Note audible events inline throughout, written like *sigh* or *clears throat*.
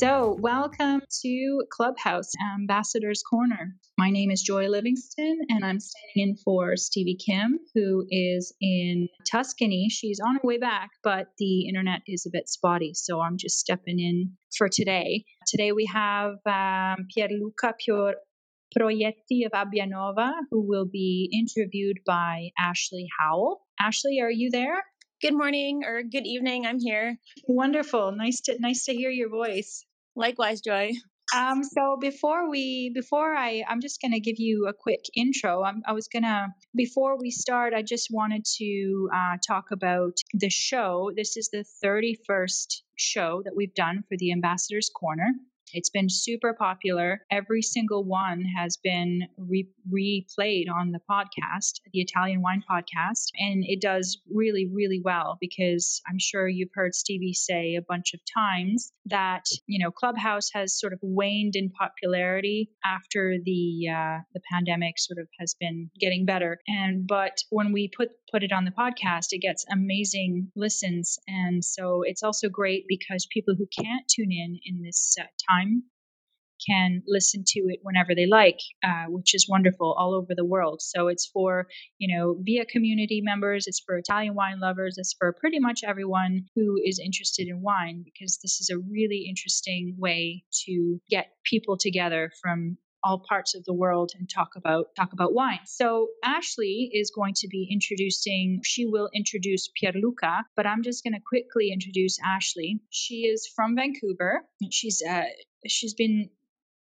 So, welcome to Clubhouse Ambassador's Corner. My name is Joy Livingston, and I'm standing in for Stevie Kim, who is in Tuscany. She's on her way back, but the internet is a bit spotty, so I'm just stepping in for today. Today we have um, Pierluca Pior. Proietti of Abbianova, who will be interviewed by Ashley Howell. Ashley, are you there? Good morning or good evening. I'm here. Wonderful. Nice to nice to hear your voice. Likewise, Joy. Um, so before we, before I, I'm just going to give you a quick intro. I'm, i was going to, before we start, I just wanted to uh, talk about the show. This is the 31st show that we've done for the Ambassador's Corner. It's been super popular. Every single one has been re- replayed on the podcast, the Italian Wine Podcast, and it does really, really well because I'm sure you've heard Stevie say a bunch of times that you know Clubhouse has sort of waned in popularity after the uh, the pandemic sort of has been getting better, and but when we put put it on the podcast, it gets amazing listens, and so it's also great because people who can't tune in in this uh, time time can listen to it whenever they like, uh, which is wonderful all over the world. So it's for, you know, via community members, it's for Italian wine lovers, it's for pretty much everyone who is interested in wine, because this is a really interesting way to get people together from all parts of the world and talk about talk about wine. So Ashley is going to be introducing she will introduce Pierluca, but I'm just going to quickly introduce Ashley. She is from Vancouver. She's uh, she's been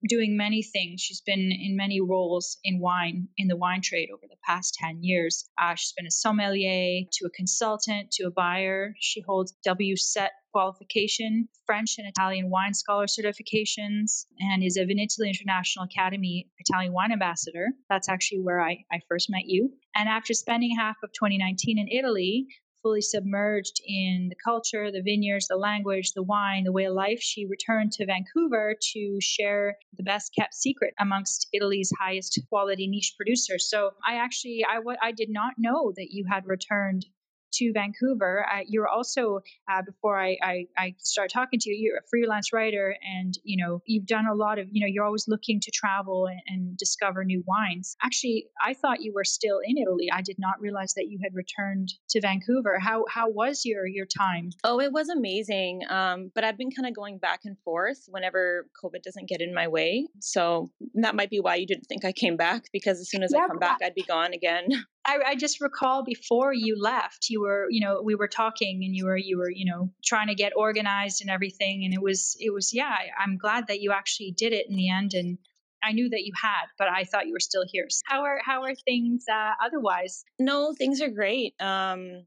doing many things. She's been in many roles in wine, in the wine trade over the past 10 years. Uh, she's been a sommelier, to a consultant, to a buyer. She holds WSET qualification, French and Italian wine scholar certifications, and is a Vinitaly International Academy Italian wine ambassador. That's actually where I, I first met you. And after spending half of 2019 in Italy, fully submerged in the culture, the vineyards, the language, the wine, the way of life, she returned to Vancouver to share the best kept secret amongst Italy's highest quality niche producers. So I actually I, I did not know that you had returned to Vancouver. Uh, you're also, uh, before I, I, I, start talking to you, you're a freelance writer and, you know, you've done a lot of, you know, you're always looking to travel and, and, discover new wines. Actually, I thought you were still in Italy. I did not realize that you had returned to Vancouver. How, how was your, your time? Oh, it was amazing. Um, but I've been kind of going back and forth whenever COVID doesn't get in my way. So that might be why you didn't think I came back because as soon as yeah, I come back, I'd be gone again. *laughs* I, I, just recall before you left, you were, you know, we were talking and you were, you were, you know, trying to get organized and everything. And it was, it was, yeah, I, I'm glad that you actually did it in the end. And I knew that you had, but I thought you were still here. So how are, how are things uh, otherwise? No, things are great. Um,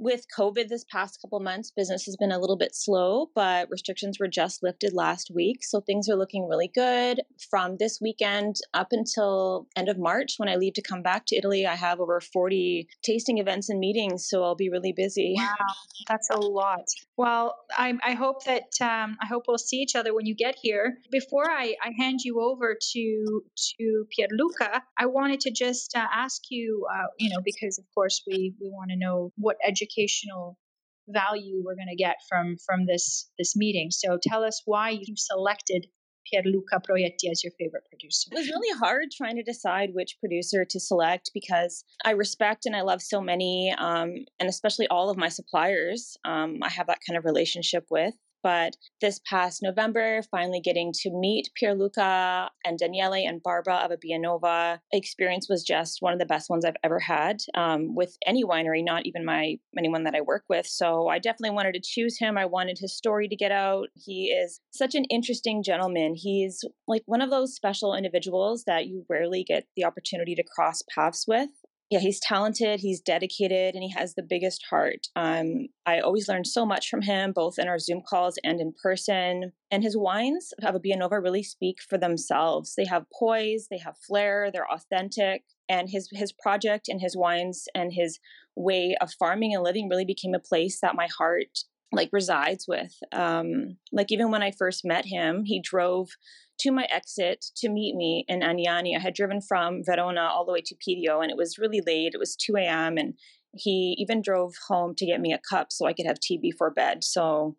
with COVID this past couple months, business has been a little bit slow, but restrictions were just lifted last week. So things are looking really good. From this weekend up until end of March, when I leave to come back to Italy, I have over 40 tasting events and meetings. So I'll be really busy. Wow, that's a lot. Well, I, I hope that um, I hope we'll see each other when you get here. Before I, I hand you over to to Pierluca, I wanted to just uh, ask you, uh, you know, because of course we we want to know what educational value we're going to get from from this this meeting. So tell us why you selected Pierluca Proietti as your favorite producer? It was really hard trying to decide which producer to select because I respect and I love so many, um, and especially all of my suppliers. Um, I have that kind of relationship with. But this past November, finally getting to meet Pierluca and Daniele and Barbara of Abbianova experience was just one of the best ones I've ever had um, with any winery, not even my anyone that I work with. So I definitely wanted to choose him. I wanted his story to get out. He is such an interesting gentleman. He's like one of those special individuals that you rarely get the opportunity to cross paths with yeah, he's talented, he's dedicated, and he has the biggest heart. Um, I always learn so much from him, both in our Zoom calls and in person. And his wines of Abbianova really speak for themselves. They have poise, they have flair, they're authentic. And his his project and his wines and his way of farming and living really became a place that my heart like resides with. Um, like even when I first met him, he drove to my exit to meet me in Anagni. I had driven from Verona all the way to Piglio, and it was really late. It was 2 a.m. and he even drove home to get me a cup so I could have tea before bed. So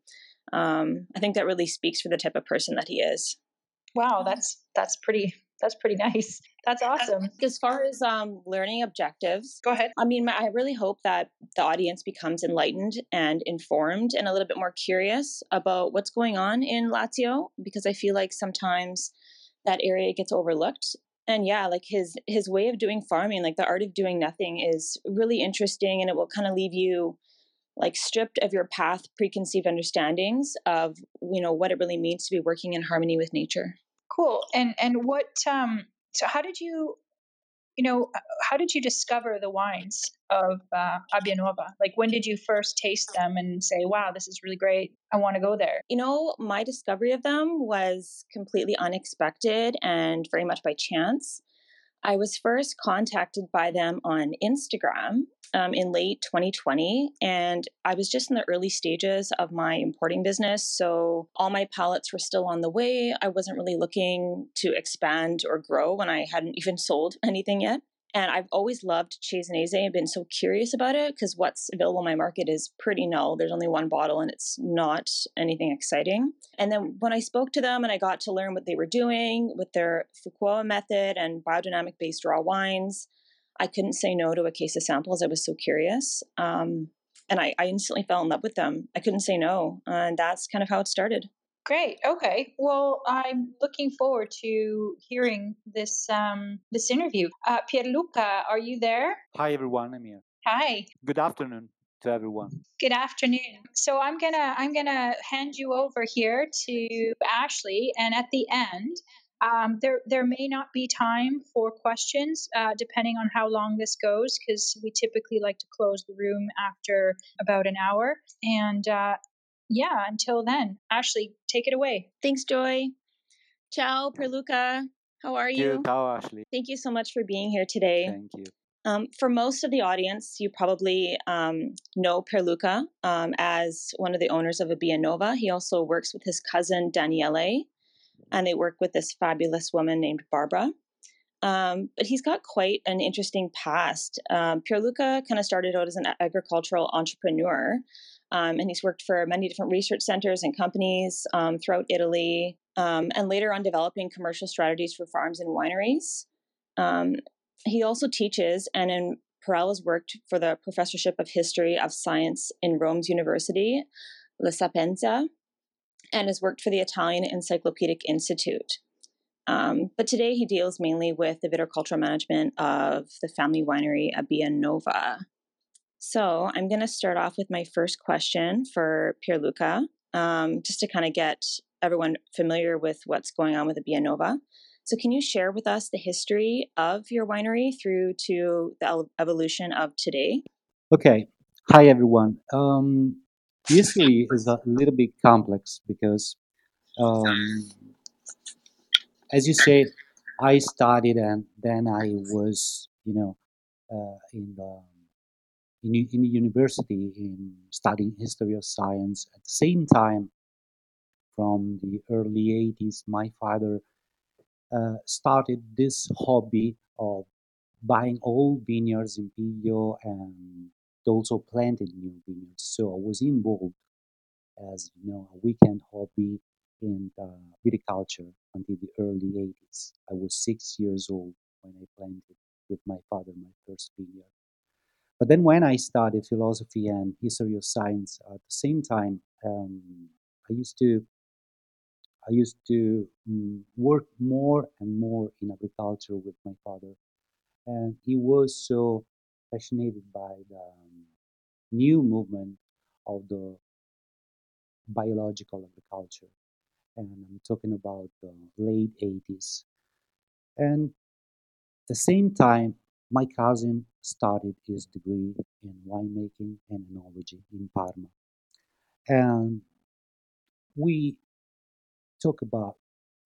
um, I think that really speaks for the type of person that he is. Wow, that's that's pretty that's pretty *laughs* nice. That's awesome. As far as um, learning objectives, go ahead. I mean, I really hope that the audience becomes enlightened and informed and a little bit more curious about what's going on in Lazio because I feel like sometimes that area gets overlooked. And yeah, like his his way of doing farming, like the art of doing nothing, is really interesting, and it will kind of leave you like stripped of your path preconceived understandings of you know what it really means to be working in harmony with nature Cool. And and what um so how did you you know how did you discover the wines of uh? Like when did you first taste them and say, "Wow, this is really great. I want to go there." You know, my discovery of them was completely unexpected and very much by chance. I was first contacted by them on Instagram um, in late 2020, and I was just in the early stages of my importing business. So all my pallets were still on the way. I wasn't really looking to expand or grow when I hadn't even sold *laughs* anything yet. And I've always loved Cesanese and been so curious about it because what's available in my market is pretty null. There's only one bottle and it's not anything exciting. And then when I spoke to them and I got to learn what they were doing with their Fukuoka method and biodynamic based raw wines, I couldn't say no to a case of samples. I was so curious. Um, and I, I instantly fell in love with them. I couldn't say no. And that's kind of how it started. Great. Okay. Well, I'm looking forward to hearing this um, this interview. Uh, Pierluca, are you there? Hi, everyone. I'm here. Hi. Good afternoon to everyone. Good afternoon. So I'm gonna I'm gonna hand you over here to Ashley, and at the end, um, there there may not be time for questions, uh, depending on how long this goes, because we typically like to close the room after about an hour. And uh, yeah, until then, Ashley, take it away. Thanks, Joy. Ciao, Perluca. How are you? Ciao, Ashley. Thank you so much for being here today. Thank you. Um, for most of the audience, you probably um, know Perluca um, as one of the owners of Abbianova. He also works with his cousin Daniele, and they work with this fabulous woman named Barbara. Um, but he's got quite an interesting past. Um, Pierluca kind of started out as an agricultural entrepreneur, um, and he's worked for many different research centers and companies um, throughout Italy, um, and later on developing commercial strategies for farms and wineries. Um, he also teaches, and in has worked for the Professorship of History of Science in Rome's University, La Sapienza, and has worked for the Italian Encyclopedic Institute. Um, but today he deals mainly with the viticultural management of the family winery Abbianova. So I'm going to start off with my first question for Pierluca, um, just to kind of get everyone familiar with what's going on with Abbianova. So can you share with us the history of your winery through to the evolution of today? Okay. Hi, everyone. Um, history is a little bit complex because, um, as you said, I studied and then I was, you know, uh, in the in, in the university in studying history of science. At the same time, from the early 80s, my father uh, started this hobby of buying old vineyards in Piglio and also planted new vineyards. So I was involved as you know a weekend hobby in viticulture until the early 80s. I was six years old when I planted with my father my first vineyard. But then when I studied philosophy and history of science at the same time, um, I used to I used to um, work more and more in agriculture with my father, and he was so fascinated by the um, new movement of the biological agriculture, and I'm talking about the late 80s. And at the same time, my cousin started his degree in winemaking and enology in Parma. And we talk about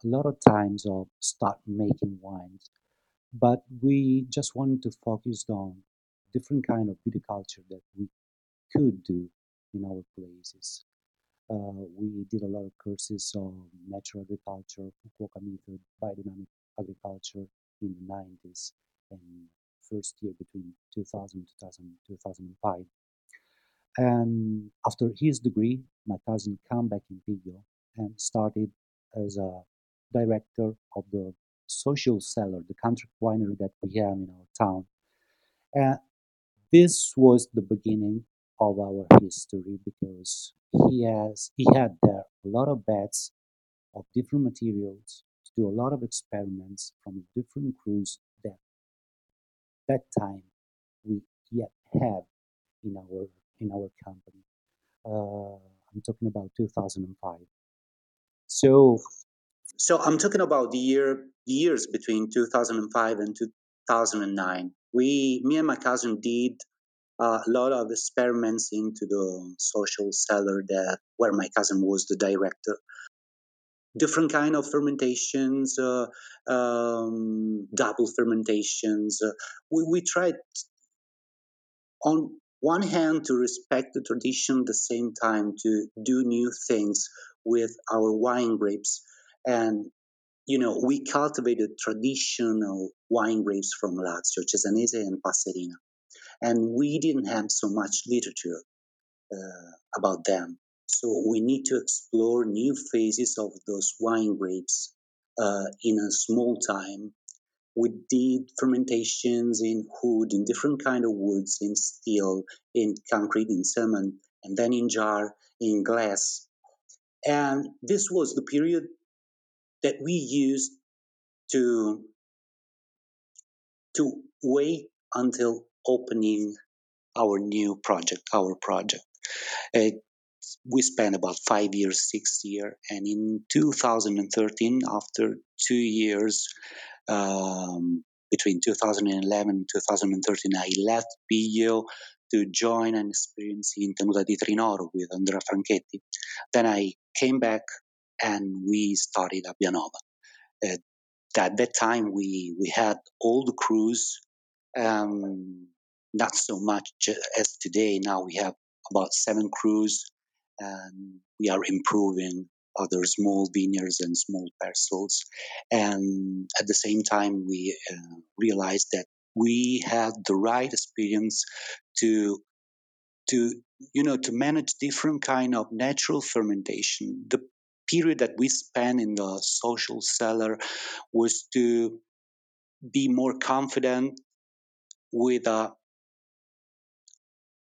a lot of times of start making wines, but we just wanted to focus on different kind of viticulture that we could do in our places. Uh, we did a lot of courses on natural agriculture, Fukuoka method, biodynamic agriculture in the 90s and first year between 2000 2000 2005. And after his degree, my cousin came back in Piglio and started as a director of the social cellar, the country winery that we have in our town. And this was the beginning of our history because he has he had there a lot of beds of different materials to do a lot of experiments from different crus that that time we yet have in our in our company. Uh, I'm talking about 2005. So, so I'm talking about the year the years between 2005 and 2009. We, me and my cousin, did a lot of experiments into the social cellar that where my cousin was the director different kind of fermentations uh, um, double fermentations. Uh, we, we tried on one hand to respect the tradition at the same time to do new things with our wine grapes. And you know we cultivated traditional wine grapes from lazio cesanese and passerina. And we didn't have so much literature uh, about them. So we need to explore new phases of those wine grapes uh, in a small time. We did fermentations in wood, in different kind of woods, in steel, in concrete, in cement, and then in jar, in glass. And this was the period that we used to to wait until opening our new project, our project. Uh, we spent about five years, six years, and in 2013, after two years, um, between 2011 and 2013, I left Piglio to join an experience in Tenuta di Trinoro with Andrea Franchetti. Then I came back and we started Abbianova. Uh, at that time, we, we had all the crus, um, not so much as today. Now we have about seven crus, and we are improving other small vineyards and small parcels. And at the same time, we uh, realized that we had the right experience to to you know to manage different kind of natural fermentation. The period that we spent in the social cellar was to be more confident with a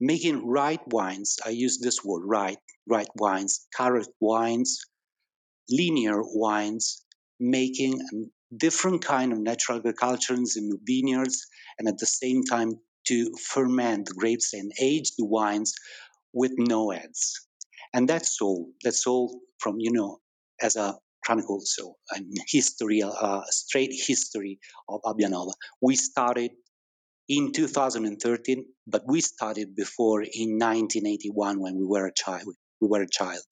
making right wines. I use this word right, right wines, carrot wines, linear wines, making different kind of natural agricultures in the vineyards, and at the same time to ferment the grapes and age the wines with no ads. And that's all. That's all from you know as a chronicle, so a history, a uh, straight history of Abbianova. We started in 2013, but we started before in 1981 when we were a child. We were a child.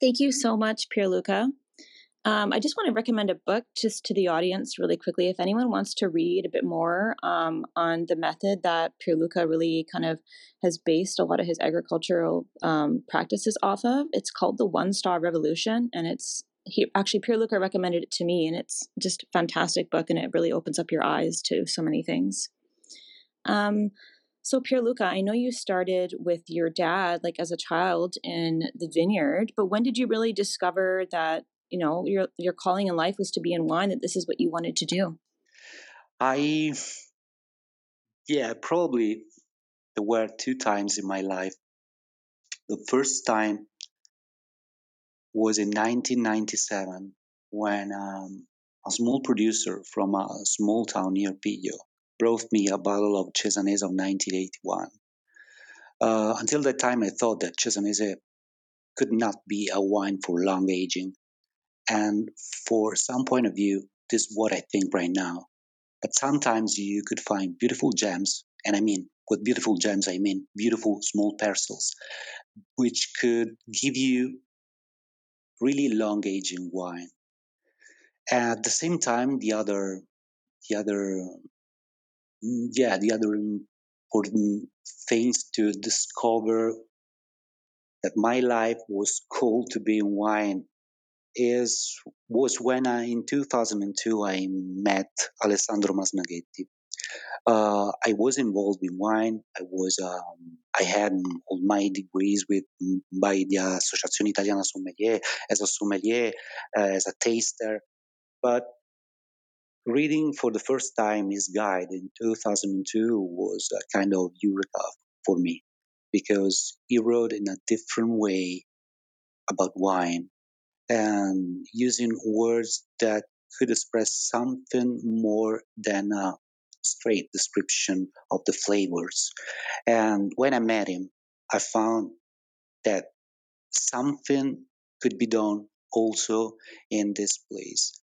Thank you so much, Pierluca. Um, I just want to recommend a book just to the audience really quickly. If anyone wants to read a bit more um, on the method that Pierluca really kind of has based a lot of his agricultural um, practices off of, it's called The One Straw Revolution, and it's he actually Pierluca recommended it to me, and it's just a fantastic book, and it really opens up your eyes to so many things. Um, so Pierluca, I know you started with your dad, like as a child in the vineyard, but when did you really discover that you know your your calling in life was to be in wine? That this is what you wanted to do? I, yeah, probably there were two times in my life. The first time was in 1997 when um, a small producer from a small town near Piglio brought me a bottle of Cesanese of 1981. Uh, until that time, I thought that Cesanese could not be a wine for long aging. And for some point of view, this is what I think right now. But sometimes you could find beautiful gems, and I mean, with beautiful gems, I mean beautiful small parcels, which could give you really long aging wine. At the same time, the other, the other, yeah, the other important things to discover that my life was called to be in wine is was when I, in 2002 I met Alessandro Masnaghetti. Uh, I was involved in wine. I was um, I had all my degrees with by the Associazione Italiana Sommelier as a sommelier, uh, as a taster, but reading for the first time his guide in 2002 was a kind of eureka for me because he wrote in a different way about wine and using words that could express something more than a straight description of the flavors. And when I met him, I found that something could be done also in this place.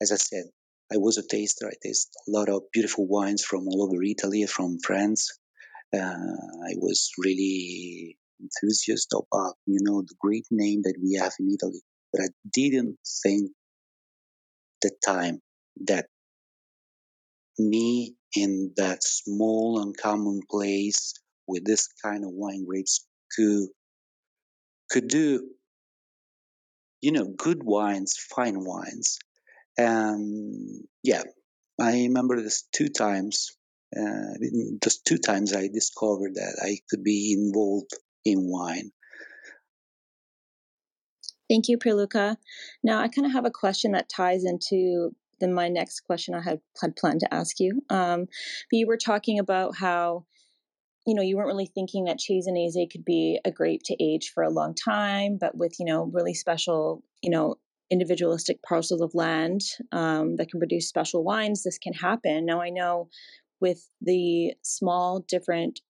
As I said, I was a taster. I tasted a lot of beautiful wines from all over Italy, from France. Uh, I was really enthusiastic about, you know, the great name that we have in Italy. But I didn't think the time that me in that small and common place with this kind of wine grapes could could do you know good wines fine wines and yeah i remember this two times uh, just two times i discovered that i could be involved in wine Thank you, Pierluca. Now, I kind of have a question that ties into the, my next question I had, had planned to ask you. Um, but you were talking about how you know, you weren't really thinking that Cesanese could be a grape to age for a long time, but with, you know, really special, you know, individualistic parcels of land um, that can produce special wines, this can happen. Now, I know with the small, different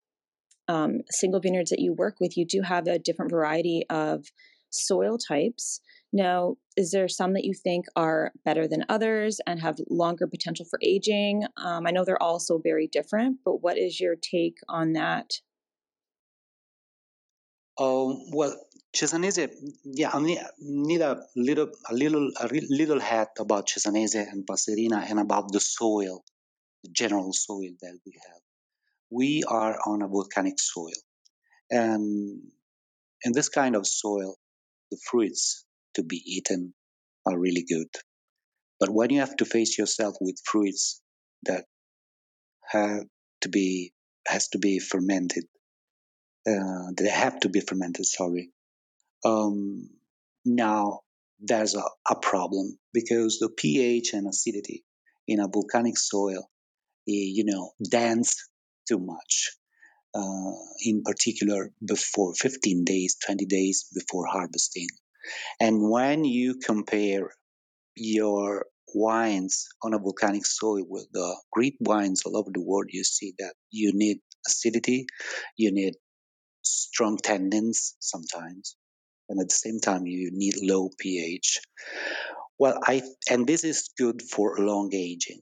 um, single vineyards that you work with, you do have a different variety of soil types. Now, is there some that you think are better than others and have longer potential for aging? Um, I know they're all so very different, but what is your take on that? Oh well, Cesanese. Yeah, I need, a little, a little, a little hat about Cesanese and Passerina and about the soil, the general soil that we have. We are on a volcanic soil, and in this kind of soil, the fruits to be eaten are really good. But when you have to face yourself with fruits that have to be has to be fermented, uh, they have to be fermented. Sorry. Um, now there's a, a problem because the pH and acidity in a volcanic soil, eh, you know, dance too much. Uh, in particular, before 15 days, 20 days before harvesting. And when you compare your wines on a volcanic soil with the great wines all over the world, you see that you need acidity, you need strong tannins sometimes, and at the same time you need low pH. Well, I and this is good for long aging.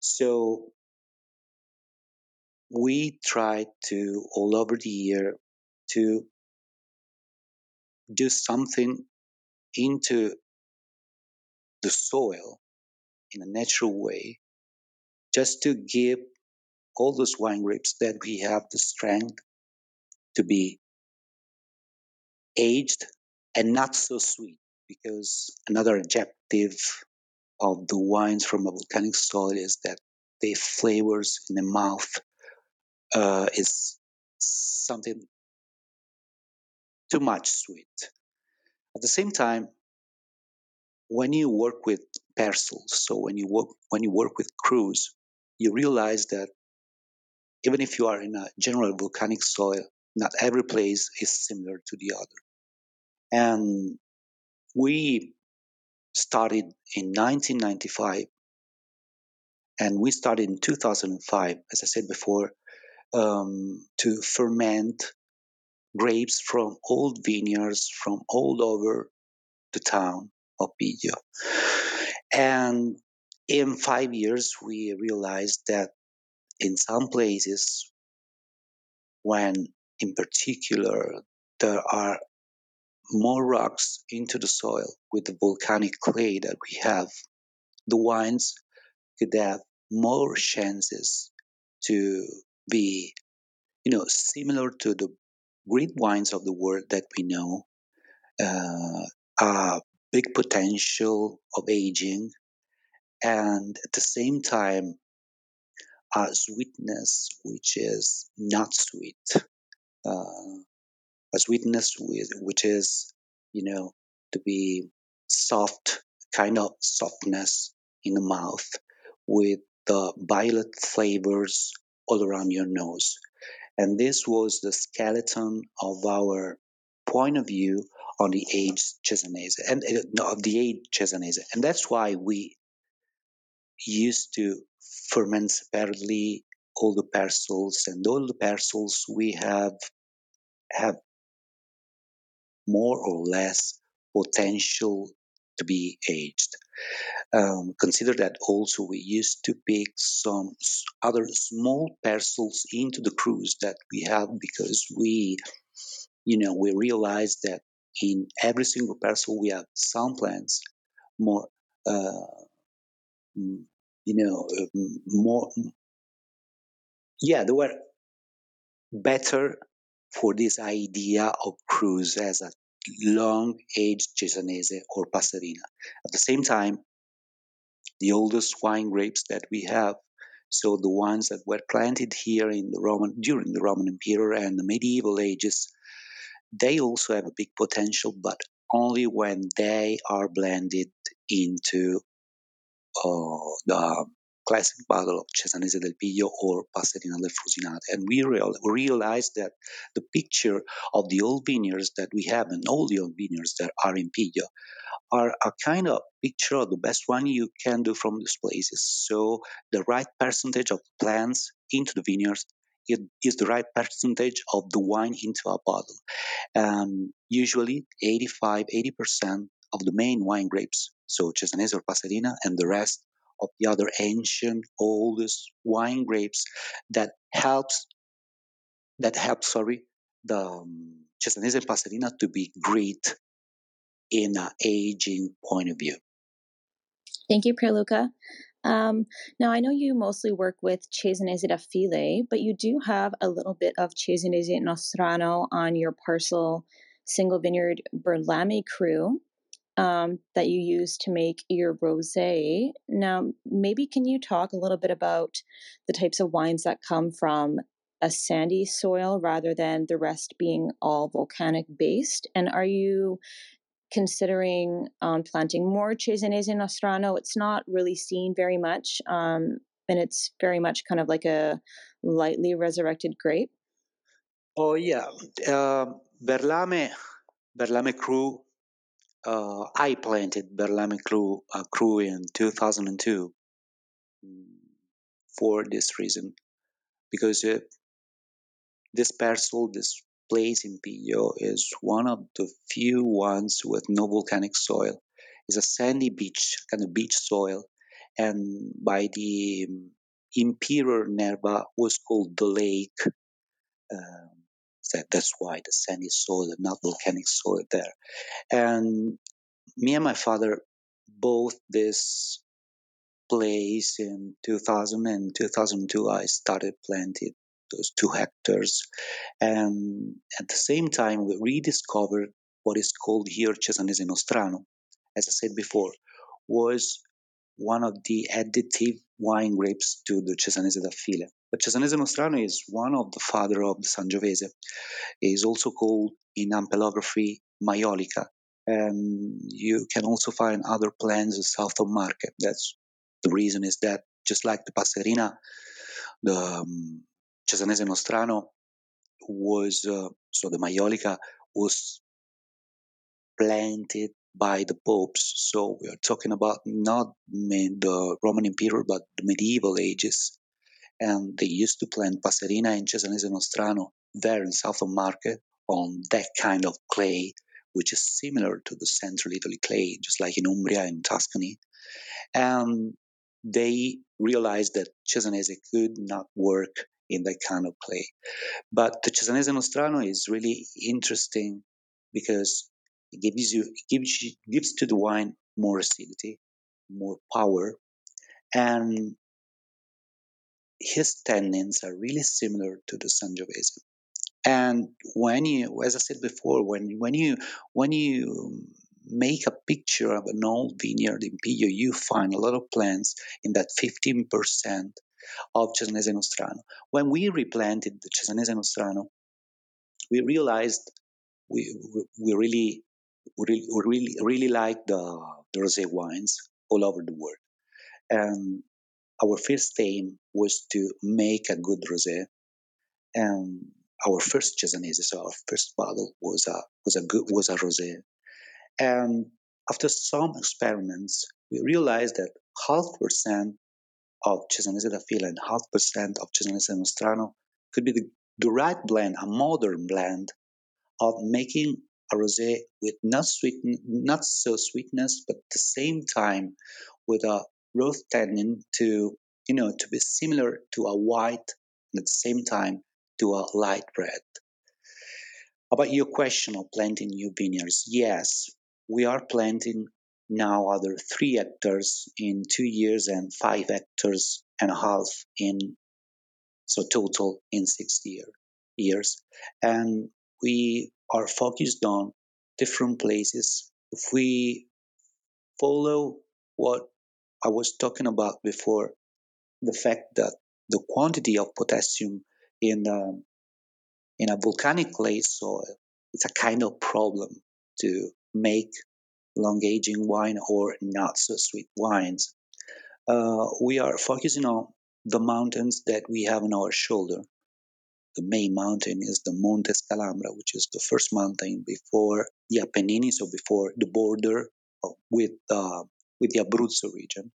So we try to all over the year to do something into the soil in a natural way just to give all those wine grapes that we have the strength to be aged and not so sweet because another adjective of the wines from a volcanic soil is that the flavors in the mouth uh, is something too much sweet. At the same time, when you work with parcels, so when you work when you work with crus, you realize that even if you are in a general volcanic soil, not every place is similar to the other. And we started in 1995 and we started in 2005 as i said before um, to ferment grapes from old vineyards from all over the town of Piglio. And in five years, we realized that in some places, when in particular there are more rocks into the soil with the volcanic clay that we have, the wines could have more chances to be, you know, similar to the great wines of the world that we know, uh, a big potential of aging, and at the same time, a sweetness which is not sweet, uh, a sweetness with, which is, you know, to be soft, kind of softness in the mouth with the violet flavors all around your nose. And this was the skeleton of our point of view on the age Cesanese and uh, no, of the age Cesanese. And that's why we used to ferment separately all the parcels and all the parcels we have have more or less potential to be aged. Um, consider that also we used to pick some other small parcels into the crus that we have because we, you know, we realized that in every single parcel we have some plants more, uh, you know, more, yeah, they were better for this idea of crus as a long aged Cesanese or Passerina. At the same time, the oldest wine grapes that we have, so the ones that were planted here in the Roman during the Roman Empire and the medieval ages, they also have a big potential, but only when they are blended into uh, the classic bottle of Cesanese del Piglio or Passerina del Frusinate. And we real, realized that the picture of the old vineyards that we have and all the old vineyards that are in Piglio are a kind of picture of the best one you can do from these places. So the right percentage of plants into the vineyards it is the right percentage of the wine into a bottle. And usually 85, 80% of the main wine grapes, so Cesanese or Passerina, and the rest of the other ancient, oldest wine grapes that helps that helps sorry the um, Cesanese and Passerina to be great in an aging point of view. Thank you, Pierluca. Um, now, I know you mostly work with Cesanese di Affile, but you do have a little bit of Cesanese Nostrano on your parcel single vineyard Berlame cru um, that you use to make your rosé. Now, maybe can you talk a little bit about the types of wines that come from a sandy soil rather than the rest being all volcanic based? And are you considering um, planting more Cesanese Nostrano? It's not really seen very much, um, and it's very much kind of like a lightly resurrected grape. Oh yeah, uh, Berlame, Berlame Cru uh, I planted Berlame Cru, uh, Cru in 2002 mm, for this reason. Because uh, this parcel, this place in Piglio, is one of the few ones with no volcanic soil. It's a sandy beach, kind of beach soil. And by the um, Imperial Nerva was called the lake. Um, that that's why the sandy soil not volcanic soil there. And me and my father both this place in 2000 and 2002 i started planting those two hectares and at the same time we rediscovered what is called here cesanese nostrano as i said before was one of the additive wine grapes to the cesanese di affile but cesanese nostrano is one of the father of the sangiovese. It is also called in ampelography maiolica. And you can also find other plants south of Marche. That's the reason is that just like the Passerina, the um, Cesanese Nostrano was uh, so the Maiolica was planted by the popes. So we are talking about not the Roman Empire, but the medieval ages. And they used to plant Passerina and Cesanese Nostrano there in south of Marche on that kind of clay, which is similar to the central Italy clay, just like in Umbria and Tuscany. And they realized that Cesanese could not work in that kind of clay. But the Cesanese Nostrano is really interesting because gives you gives gives to the wine more acidity, more power, and his tannins are really similar to the Sangiovese. And when you, as I said before, when when you when you make a picture of an old vineyard in Piglio, you find a lot of plants in that 15% of Cesanese Nostrano. When we replanted the Cesanese Nostrano, we realized we, we really we really really like the, the rosé wines all over the world. And our first aim was to make a good rosé. And our first Cesanese, so our first bottle was a was a good was a rosé. And after some experiments, we realized that half percent of Cesanese di Affile and half percent of Cesanese Nostrano could be the, the right blend, a modern blend of making a rosé with not sweet, not so sweetness, but at the same time with a rough tannin to you know to be similar to a white and at the same time to a light red. About your question of planting new vineyards, yes, we are planting now other three hectares in two years and five hectares and a half in so total in six year, years and we are focused on different places if we follow what i was talking about before the fact that the quantity of potassium in um, in a volcanic clay soil it's a kind of problem to make long aging wine or not so sweet wines. Uh, we are focusing on the mountains that we have on our shoulder. The main mountain is the Monte Scalambra, which is the first mountain before the Apennines, so before the border with uh, with the Abruzzo region.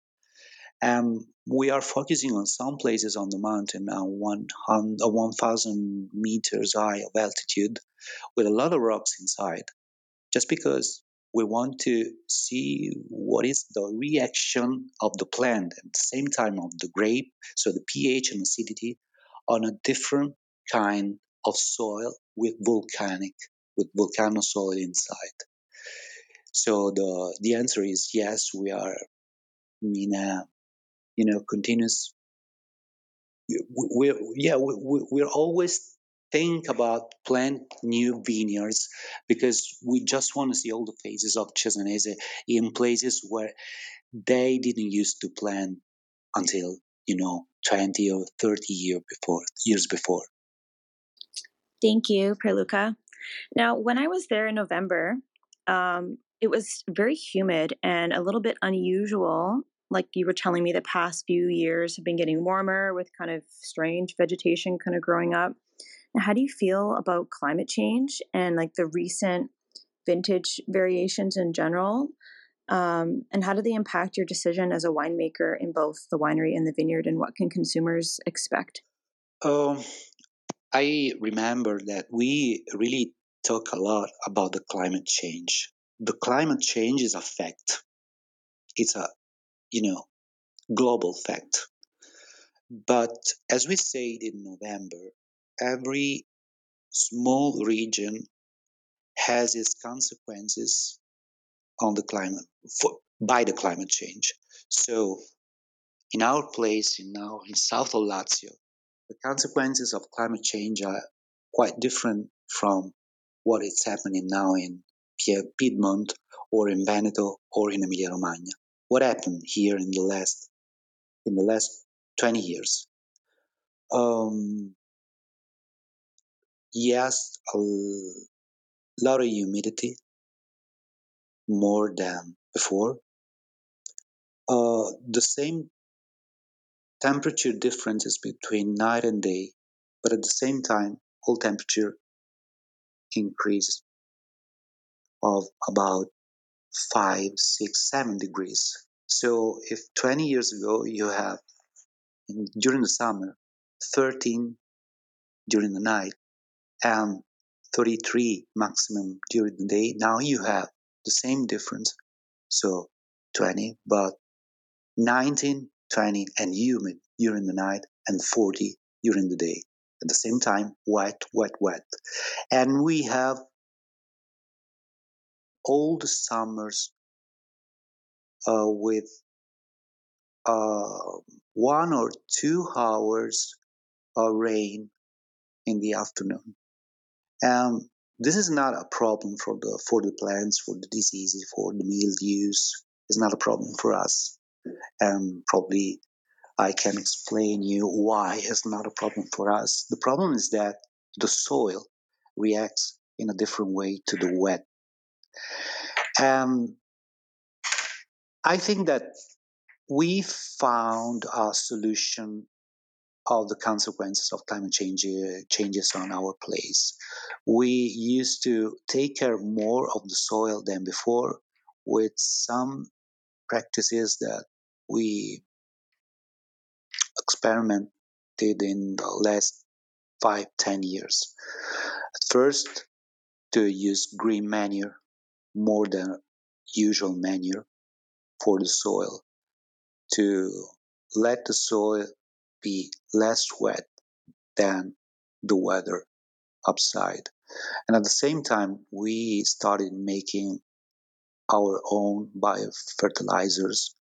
And we are focusing on some places on the mountain at 1,000 meters high of altitude with a lot of rocks inside, just because we want to see what is the reaction of the plant at the same time of the grape, so the pH and acidity, on a different kind of soil with volcanic, with volcano soil inside. So the the answer is yes, we are in a you know continuous. We're yeah we, we're always think about plant new vineyards because we just want to see all the phases of Cesanese in places where they didn't used to plant until you know 20 or 30 year before years before thank you Perluca. now when i was there in november um, it was very humid and a little bit unusual like you were telling me the past few years have been getting warmer with kind of strange vegetation kind of growing up how do you feel about climate change and like the recent vintage variations in general? Um, and how do they impact your decision as a winemaker in both the winery and the vineyard? And what can consumers expect? Um, I remember that we really talk a lot about the climate change. The climate change is a fact. It's a, you know, global fact. But as we said in November, every small region has its consequences on the climate for, by the climate change. So, in our place, in now in south of Lazio, the consequences of climate change are quite different from what is happening now in Piedmont or in Veneto or in Emilia Romagna. What happened here in the last in the last 20 years? Um, yes, a lot of humidity, more than before. Uh, the same temperature differences between night and day, but at the same time, all temperature increase of about five, six, seven degrees. So if 20 years ago you have in, during the summer 13 during the night and 33 maximum during the day, now you have the same difference. So 20, but 19, 20, and humid during the night and 40 during the day. At the same time, wet, wet, wet. And we have all the summers uh, with uh, one or two hours of rain in the afternoon. And this is not a problem for the for the plants, for the diseases, for the mildews. It's not a problem for us. And probably I can explain you why it's not a problem for us. The problem is that the soil reacts in a different way to the wet. And I think that we found a solution of the consequences of climate change uh, changes on our place. We used to take care more of the soil than before with some practices that we experimented in the last five, ten years. At first, to use green manure more than usual manure for the soil, to let the soil be less wet than the weather upside. And at the same time, we started making our own biofertilizers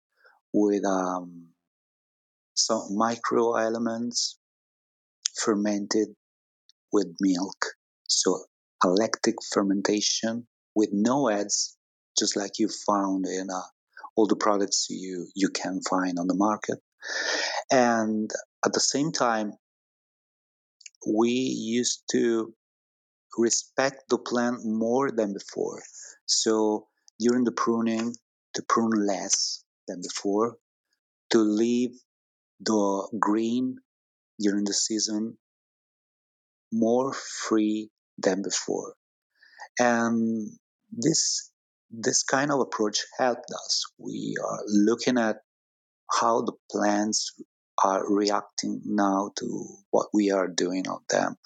with um, some micro elements fermented with milk. So, a lactic fermentation with no ads, just like you found in uh, all the products you, you can find on the market. And at the same time, we used to respect the plant more than before. So during the pruning, to prune less than before, to leave the green during the season more free than before. And this this kind of approach helped us. We are looking at how the plants are reacting now to what we are doing on them.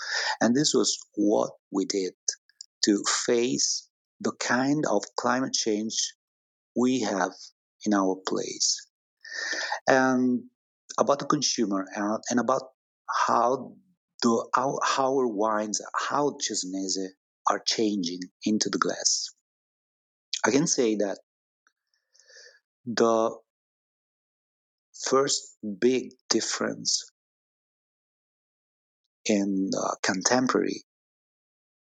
And this was what we did to face the kind of climate change we have in our place. And about the consumer and, and about how the how our wines, how Cesanese are changing into the glass. I can say that the first big difference in uh, contemporary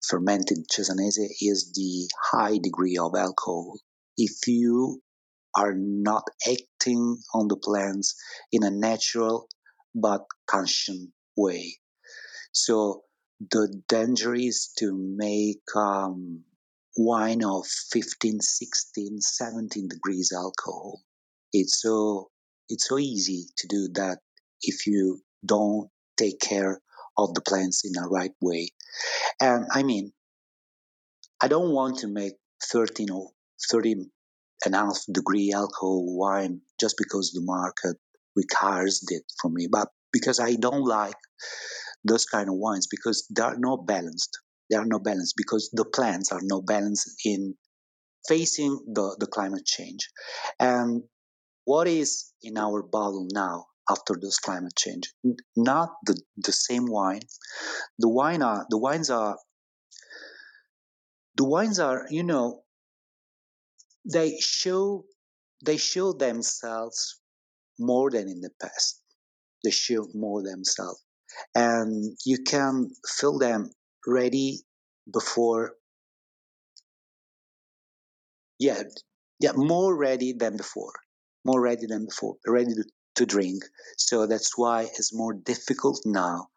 fermented Cesanese is the high degree of alcohol. If you are not acting on the plants in a natural but conscious way. So the danger is to make um, wine of 15, 16, 17 degrees alcohol. It's so it's so easy to do that if you don't take care of the plants in a right way. And I mean, I don't want to make 13 or 13 and a half degree alcohol wine just because the market requires it from me, but because I don't like those kind of wines because they are not balanced. They are not balanced because the plants are not balanced in facing the, the climate change. And what is in our bottle now after this climate change? Not the, the same wine. The wine are the wines are the wines are, you know, they show they show themselves more than in the past. They show more themselves. And you can feel them ready before yeah, yeah, more ready than before more ready than before, ready to, to drink. So that's why it's more difficult now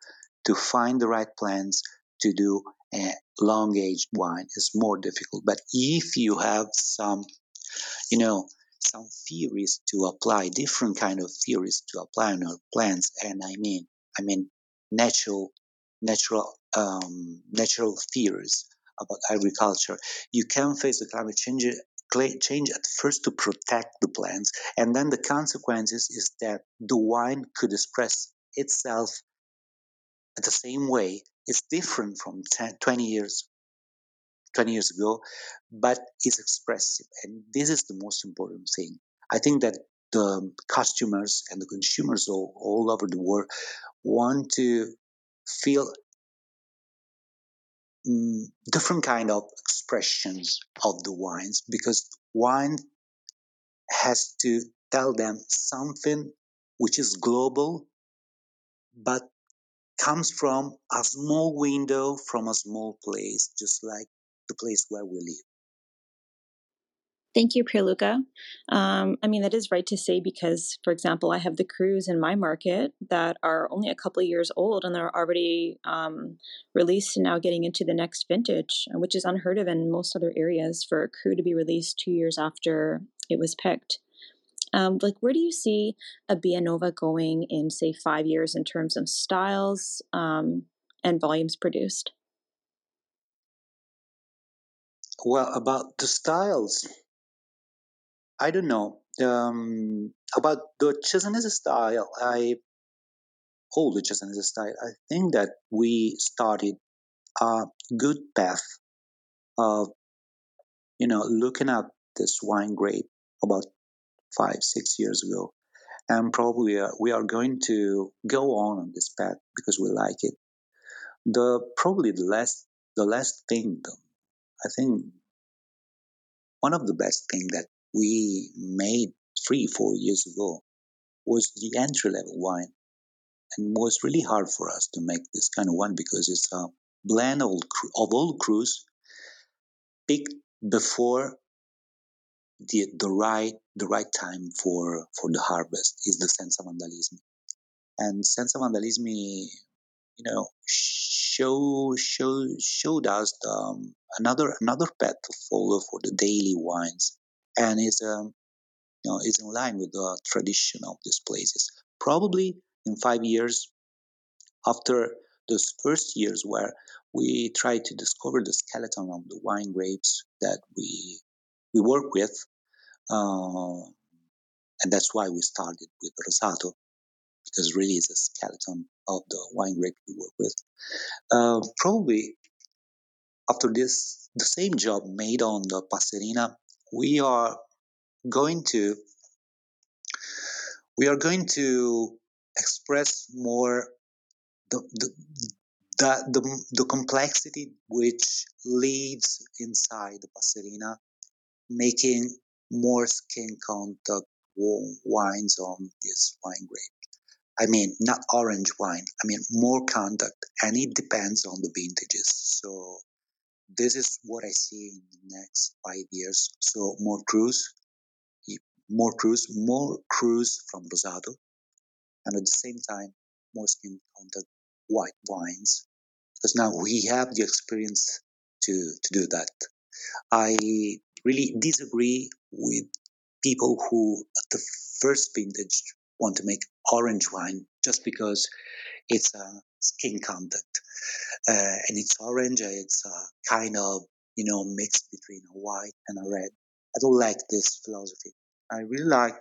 to find the right plants to do a long aged wine. It's more difficult. But if you have some, you know, some theories to apply, different kind of theories to apply on our plants, and I mean, I mean, natural, natural, um, natural theories about agriculture. You can face the climate change change at first to protect the plants, and then the consequences is that the wine could express itself the same way. It's different from 10, 20 years 20 years ago, but it's expressive. And this is the most important thing. I think that the customers and the consumers all, all over the world want to feel um, different kind of expressions of the wines because wine has to tell them something which is global but comes from a small window from a small place just like the place where we live Thank you, Pierluca. Um, I mean, that is right to say because, for example, I have the crus in my market that are only a couple of years old and they're already um, released and now getting into the next vintage, which is unheard of in most other areas for a cru to be released two years after it was picked. Um, like, where do you see Abbianova going in, say, five years in terms of styles um, and volumes produced? Well, about the styles, I don't know. Um, about the Cesanese style, I hold the Cesanese style. I think that we started a good path of, you know, looking at this wine grape about five, six years ago. And probably uh, we are going to go on on this path because we like it. The probably the last the last thing, I think one of the best thing that we made three, four years ago was the entry level wine. And it was really hard for us to make this kind of wine because it's a blend of, all crus picked before the, the right the right time for, for the harvest is the Senza Vandalismi. And Senza Vandalismi, you know, show show showed us the, um, another another path to follow for the daily wines and it's um, you know is in line with the tradition of these places. Probably in five years, after those first years where we try to discover the skeleton of the wine grapes that we we work with, uh, and that's why we started with Rosato because really it's a skeleton of the wine grape we work with. Uh, probably after this, the same job made on the Passerina we are going to we are going to express more the the the, the, the complexity which lives inside the passerina, making more skin contact wines on this wine grape. I mean, not orange wine. I mean, more contact, and it depends on the vintages. So this is what I see in the next five years. So more crus, more crus, more crus from Rosato, and at the same time, more skin contact white wines. Because now we have the experience to, to do that. I really disagree with people who at the first vintage want to make orange wine just because it's a skin contact uh, and it's orange. It's a kind of you know mixed between a white and a red. I don't like this philosophy. I really like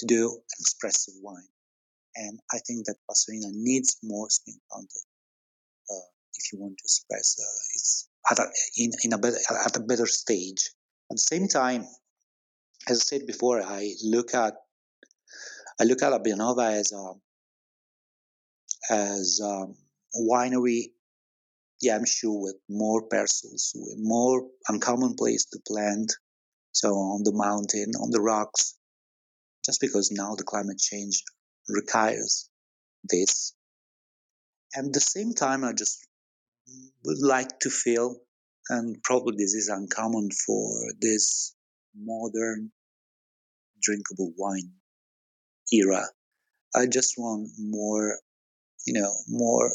to do an expressive wine, and I think that Passerina needs more skin contact uh, if you want to express uh, it's at a, in in a better at a better stage. At the same time, as I said before, I look at I look at Bianova as a as um, a winery yeah, I'm sure with more parcels, with more uncommon place to plant. So on the mountain, on the rocks, just because now the climate change requires this. And at the same time, I just would like to feel, and probably this is uncommon for this modern drinkable wine era. I just want more, you know, more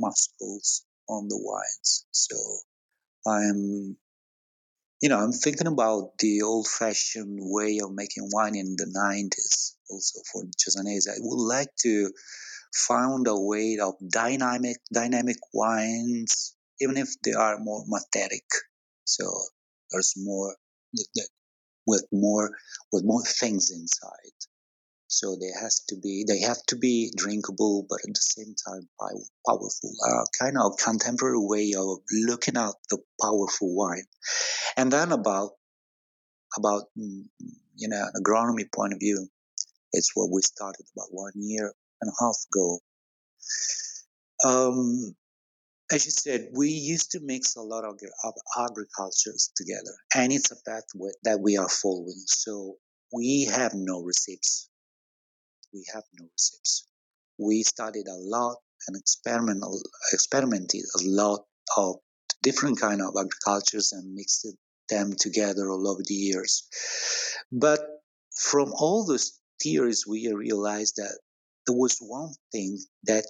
muscles on the wines. So I'm, you know, I'm thinking about the old-fashioned way of making wine in the 90s, also for Cesanese. I would like to find a way of dynamic, dynamic wines, even if they are more mathetic. So there's more with more with more things inside. So they has to be they have to be drinkable, but at the same time powerful. Uh, kind of contemporary way of looking at the powerful wine, and then about about mm, you know agronomy point of view, it's what we started about one year and a half ago. Um, as you said, we used to mix a lot of, of agricultures together, and it's a path that we are following. So we have no recipes. We have no recipes. We studied a lot and experimental, experimented a lot of different kind of agricultures and mixed them together all over the years. But from all those theories, we realized that there was one thing that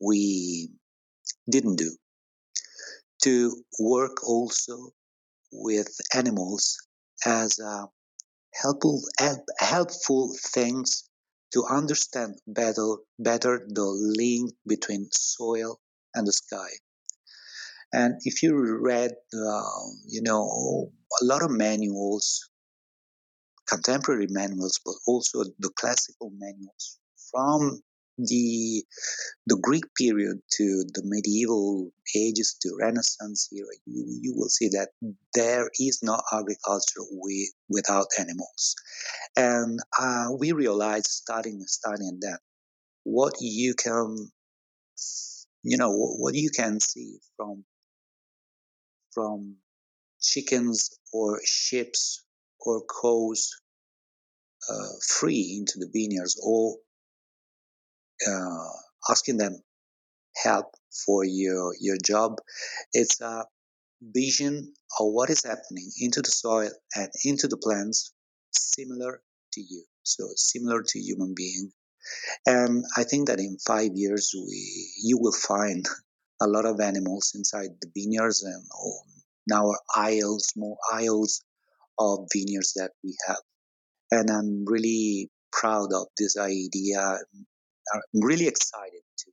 we didn't do to work also with animals as uh, helpful helpful things to understand better better the link between soil and the sky. And if you read uh, you know a lot of manuals contemporary manuals but also the classical manuals from the the Greek period to the medieval ages to Renaissance era, you, you will see that there is no agriculture with, without animals. And uh, we realized starting studying that what you can, you know, what you can see from from chickens or sheep or cows uh, free into the vineyards or uh, asking them help for your your job. It's a vision of what is happening into the soil and into the plants, similar to you. So similar to human being. And I think that in five years we you will find a lot of animals inside the vineyards and now our aisles, more aisles of vineyards that we have. And I'm really proud of this idea I'm really excited to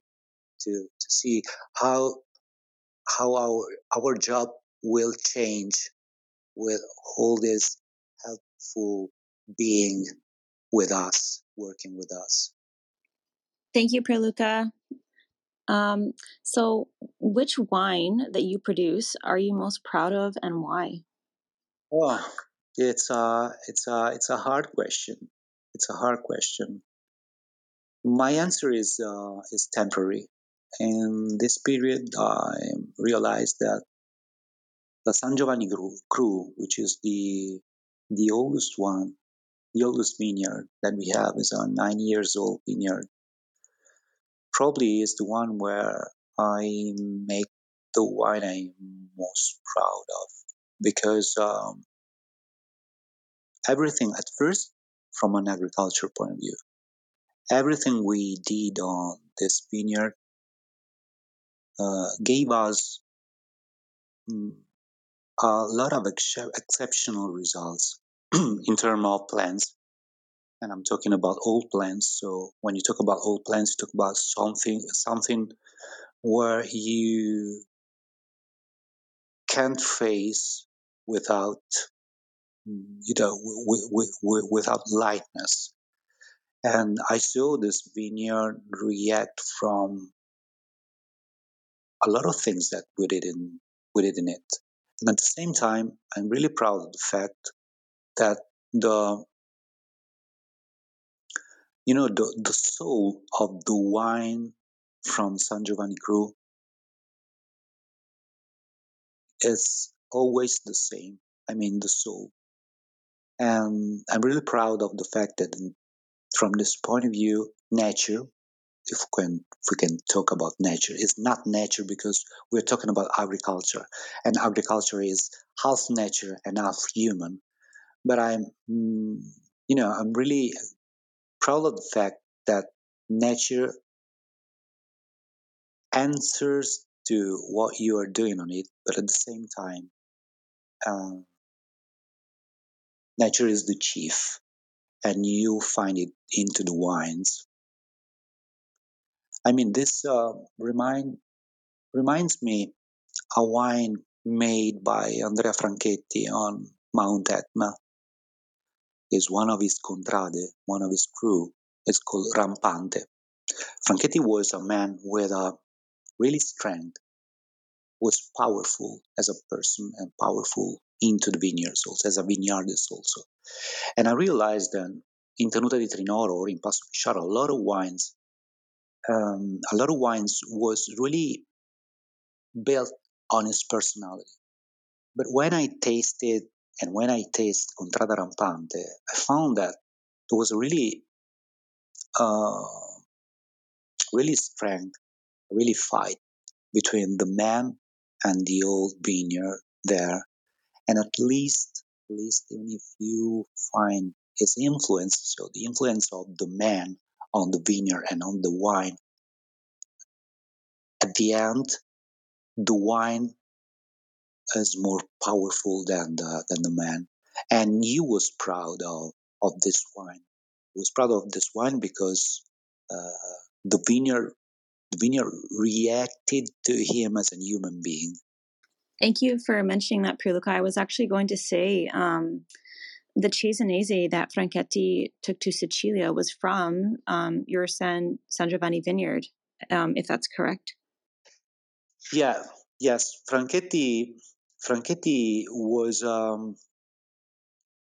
to to see how how our our job will change with all this helpful being with us, working with us. Thank you, Pierluca. Um, so, which wine that you produce are you most proud of, and why? Oh, it's a it's a it's a hard question. It's a hard question. My answer is uh, is temporary. In this period, I realized that the San Giovanni cru, which is the the oldest one, the oldest vineyard that we have, is a nine years old vineyard. Probably is the one where I make the wine I'm most proud of because um, everything at first, from an agriculture point of view, everything we did on this vineyard uh, gave us mm, a lot of ex- exceptional results *clears throat* in terms of plants. And I'm talking about old plants. So when you talk about old plants, you talk about something something where you can't face without you know w- w- w- without lightness and I saw this vineyard react from a lot of things that we did in we did in it. And at the same time, I'm really proud of the fact that the you know the, the soul of the wine from San Giovanni Cru is always the same. I mean the soul. And I'm really proud of the fact that from this point of view, nature, if we can, if we can talk about nature, is not nature because we're talking about agriculture, and agriculture is half nature and half human. But I'm, mm, you know, I'm really proud of the fact that nature answers to what you are doing on it, but at the same time, um, nature is the chief and you find it into the wines. I mean, this uh, remind reminds me a wine made by Andrea Franchetti on Mount Etna is one of his contrade, one of his crus, It's called Rampante. Franchetti was a man with a really strength, was powerful as a person and powerful into the vineyards also, as a vineyardist also. And I realized that in Tenuta di Trinoro or in Passo Fisciaro, a lot of wines, um, a lot of wines was really built on his personality. But when I tasted and when I taste Contrada Rampante, I found that there was a really, uh, really strength, really fight between the man and the old vineyard there. And at least, at least even if you find his influence, so the influence of the man on the vineyard and on the wine, at the end, the wine is more powerful than the, than the man. And he was proud of, of this wine. He was proud of this wine because uh, the vineyard the vineyard reacted to him as a human being. Thank you for mentioning that, Pierluca. I was actually going to say um, the Cesanese that Franchetti took to Sicilia was from um, your San, San Giovanni vineyard, um, if that's correct. Yeah, yes. Franchetti Franchetti was um,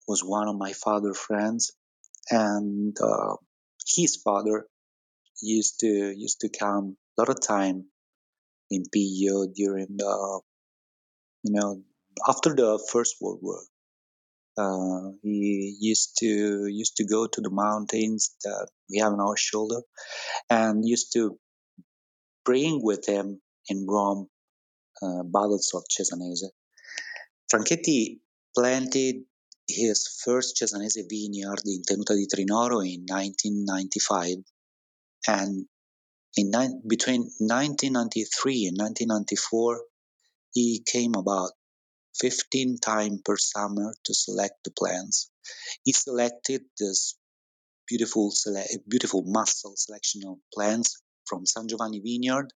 was one of my father friends, and uh, his father used to used to come a lot of time in Pio during the you know after the First World War. Uh, he used to used to go to the mountains that we have on our shoulder, and used to bring with him in Rome uh, bottles of Cesanese. Franchetti planted his first Cesanese vineyard in Tenuta di Trinoro in 1995, and in ni- between 1993 and 1994, he came about 15 times per summer to select the plants. He selected this beautiful, sele- beautiful muscle selection of plants from San Giovanni Vineyard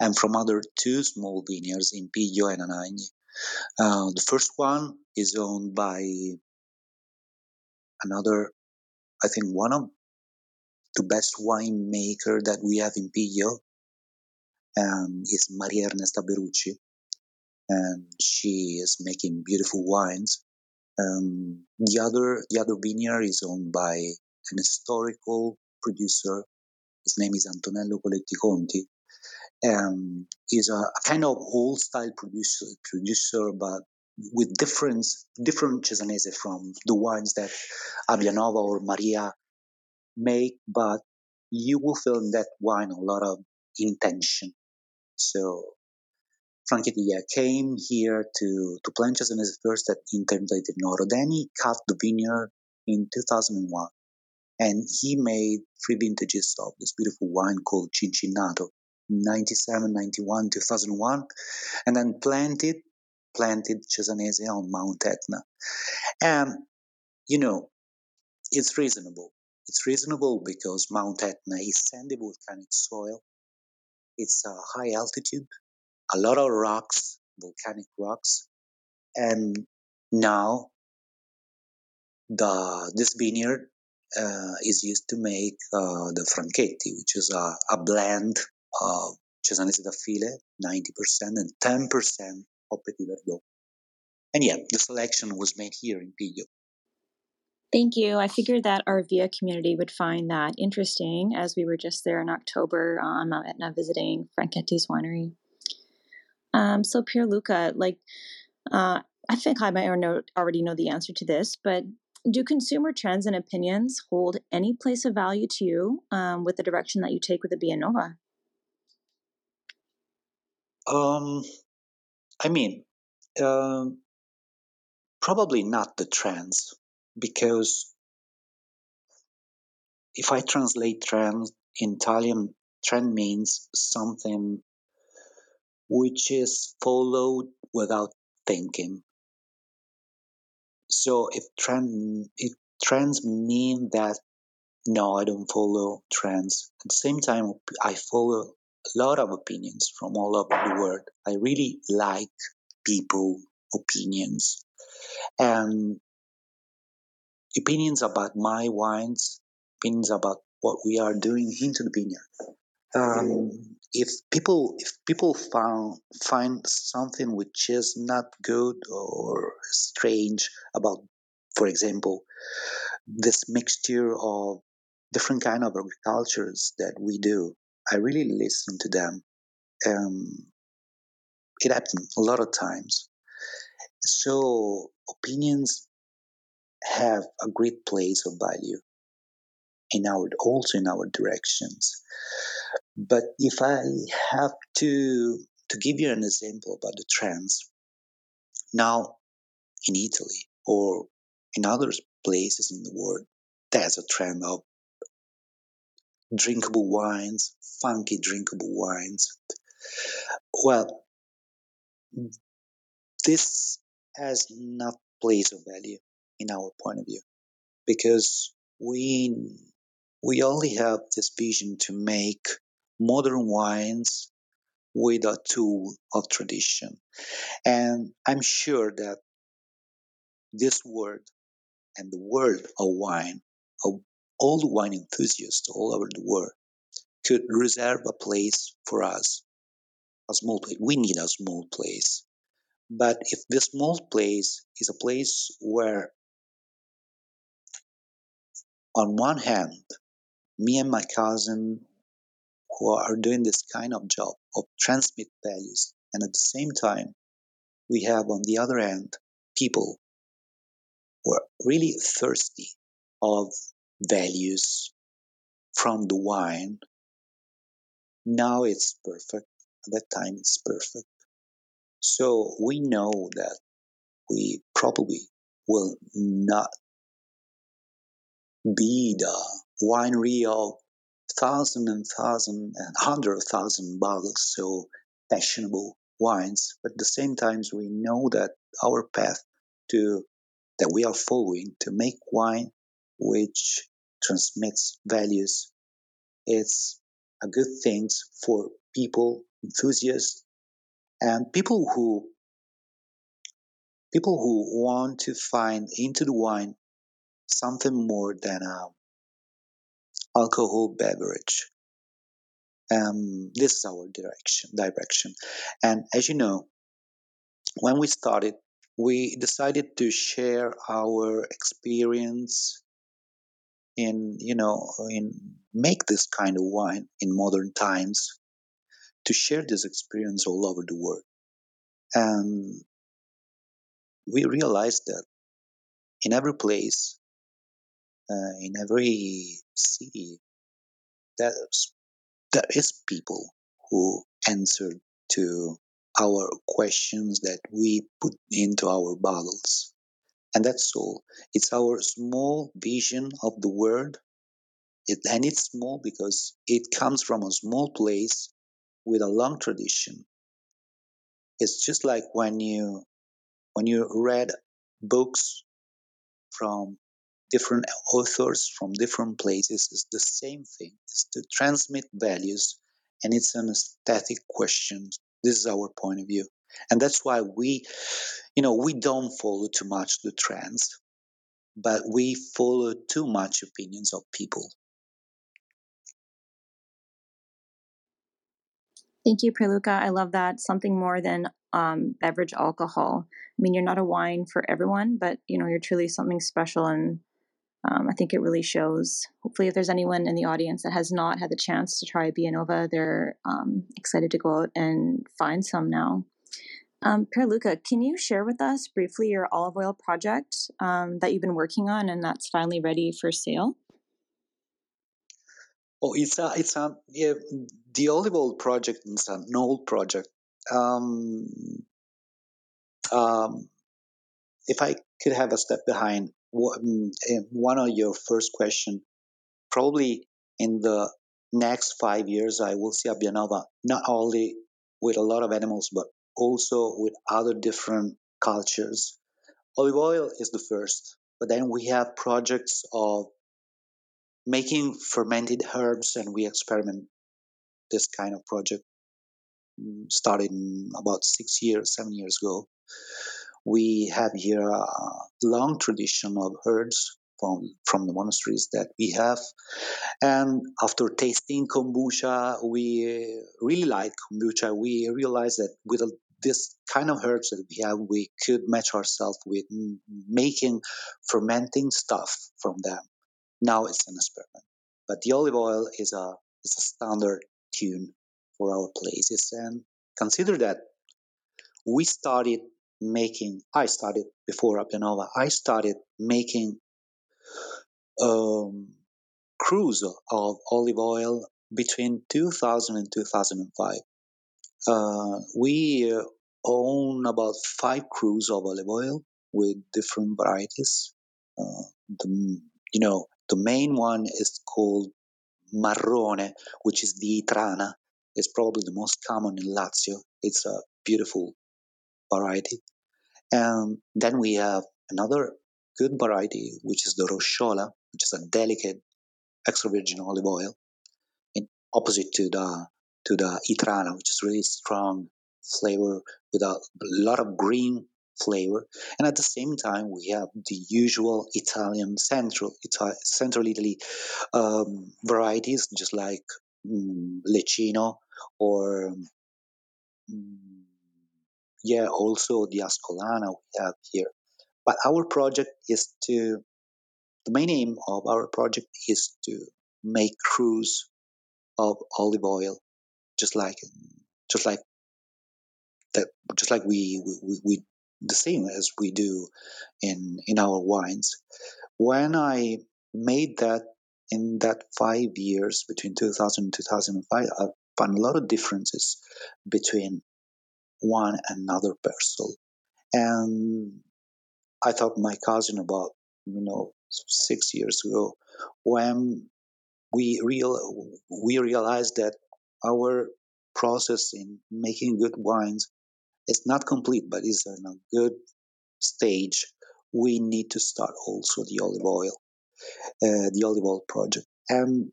and from other two small vineyards in Piglio and Anagni. Uh, the first one is owned by another, I think, one of the best winemaker that we have in Piglio um, is Maria Ernesta Berucci, and she is making beautiful wines. Um, the other, the other vineyard is owned by an historical producer. His name is Antonello Coletti Conti. Um, he's a, a kind of old style producer, producer, but with different different Cesanese from the wines that Abbianova or Maria make, but you will feel in that wine a lot of intention. So Franchetti came here to, to plant Cesanese first at Tenuta di Trinoro. Then he cut the vineyard in 2001. And he made three vintages of this beautiful wine called Cincinnato, 97, 91, 2001. And then planted, planted Cesanese on Mount Etna. And, you know, it's reasonable. It's reasonable because Mount Etna is sandy volcanic soil. It's a high altitude, a lot of rocks, volcanic rocks, and now the this vineyard uh, is used to make uh, the Franchetti, which is a, a blend of Cesanese di Affile, 90%, and 10% of Petit Verdot. And yeah, the selection was made here in Piglio. Thank you. I figured that our VIA community would find that interesting as we were just there in October on Mount Etna visiting Franchetti's winery. Um, so, Pierluca, like, uh, I think I might already know the answer to this, but do consumer trends and opinions hold any place of value to you um, with the direction that you take with the Bianova? Um, I mean, uh, probably not the trends, because if I translate trend in Italian, trend means something which is followed without thinking. So if trend if trends mean that no, I don't follow trends. At the same time, I follow a lot of opinions from all over the world. I really like people opinions. And opinions about my wines, opinions about what we are doing into the vineyard. Um, if people if people found find something which is not good or strange about, for example, this mixture of different kind of agricultures that we do, I really listen to them. Um, it happens a lot of times. So opinions have a great place of value in our also in our directions. But if I have to to give you an example about the trends, now in Italy or in other places in the world, there's a trend of drinkable wines, funky drinkable wines. Well, this has not place of value in our point of view because we we only have this vision to make modern wines with a tool of tradition. And i'm sure that this word and the world of wine of all the wine enthusiasts all over the world could reserve a place for us a small place. We need a small place. But if this small place is a place where on one hand me and my cousin who are doing this kind of job of transmit values. And at the same time we have on the other end people who are really thirsty of values from the wine. Now it's perfect. At that time it's perfect. So we know that we probably will not be the winery of thousand and thousand and hundred thousand bottles, so fashionable wines. But at the same times, we know that our path to that we are following to make wine which transmits values, it's a good thing for people, enthusiasts, and people who people who want to find into the wine something more than a alcohol beverage. Um, this is our direction. Direction, and as you know, when we started, we decided to share our experience in you know in make this kind of wine in modern times to share this experience all over the world and we realized that in every place uh, in every city there's there is people who answer to our questions that we put into our bottles. And that's all. It's our small vision of the world. It, and it's small because it comes from a small place with a long tradition. It's just like when you when you read books from different authors from different places is the same thing. It's to transmit values, and it's an aesthetic question. This is our point of view, and that's why we, you know, we don't follow too much the trends, but we follow too much opinions of people. Thank you, Pierluca. I love that. Something more than um, beverage alcohol. I mean, you're not a wine for everyone, but you know, you're truly something special and um, I think it really shows. Hopefully, if there's anyone in the audience that has not had the chance to try Bianova, they're um, excited to go out and find some now. Um, can you share with us briefly your olive oil project um, that you've been working on and that's finally ready for sale? Oh, it's a, it's a, yeah, the olive oil project is an old project. Um, um, if I could have a step behind, Mm, eh, one of your first question, probably in the next five years, I will see Abbianova not only with a lot of animals, but also with other different cultures. Olive oil is the first, but then we have projects of making fermented herbs, and we experiment this kind of project mm, started mm, about six years, seven years ago. We have here a long tradition of herbs from, from the monasteries that we have. And after tasting kombucha, we really like kombucha. We realized that with a, this kind of herbs that we have, we could match ourselves with making fermenting stuff from them. Now it's an experiment. But the olive oil is a, is a standard tune for our places. And consider that we started making, I started before Abbianova, I started making um, crus of olive oil between 2000 and 2005. Uh, we uh, own about five crus of olive oil with different varieties. Uh, the, you know, the main one is called Marrone, which is the Itrana. It's probably the most common in Lazio. It's a beautiful variety. And then we have another good variety, which is the Rosciola, which is a delicate extra virgin olive oil, in opposite to the to the Itrana, which is really strong flavor with a lot of green flavor. And at the same time, we have the usual Italian central Ita- central Italy um, varieties, just like mm, Leccino or mm, yeah, also the Ascolana we have here. But our project is to the main aim of our project is to make crus of olive oil, just like just like that, just like we, we, we the same as we do in in our wines. When I made that in that five years between 2000 and 2005, I found a lot of differences between one another person. and I thought my cousin about you know six years ago when we real we realized that our process in making good wines is not complete but is in a good stage. We need to start also the olive oil uh, the olive oil project. And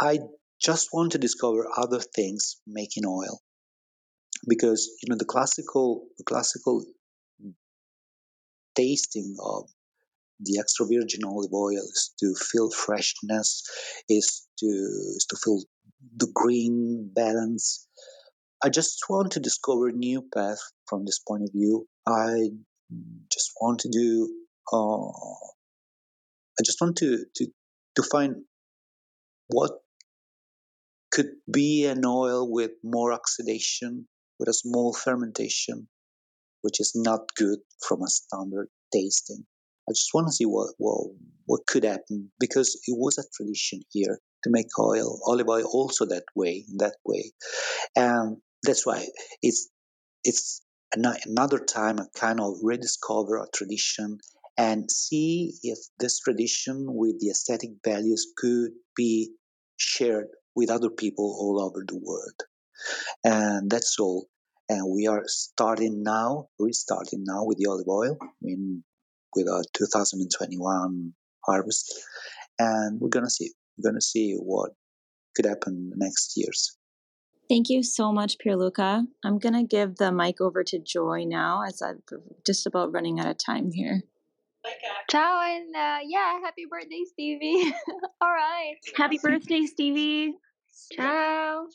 i just want to discover other things making oil because you know the classical the classical tasting of the extra virgin olive oil is to feel freshness, is to is to feel the green balance. I just want to discover a new path from this point of view. I just want to do. Uh, I just want to to to find what could be an oil with more oxidation, with a small fermentation, which is not good from a standard tasting. I just want to see what, what what could happen because it was a tradition here to make oil, olive oil, also that way, that way, and that's why it's it's another time I kind of rediscover a tradition and see if this tradition with the aesthetic values could be shared with other people all over the world, and that's all. And we are starting now, restarting now with the olive oil. I mean, with our 2021 harvest, and we're gonna see we're gonna see what could happen next years. Thank you so much, Pierluca. I'm gonna give the mic over to Joy now, as I'm just about running out of time here. Ciao and uh, yeah, happy birthday, Stevie. *laughs* All right. Happy birthday, Stevie. Ciao.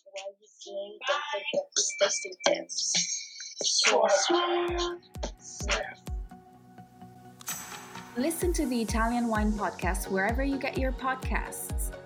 Listen to the Italian Wine Podcast wherever you get your podcasts.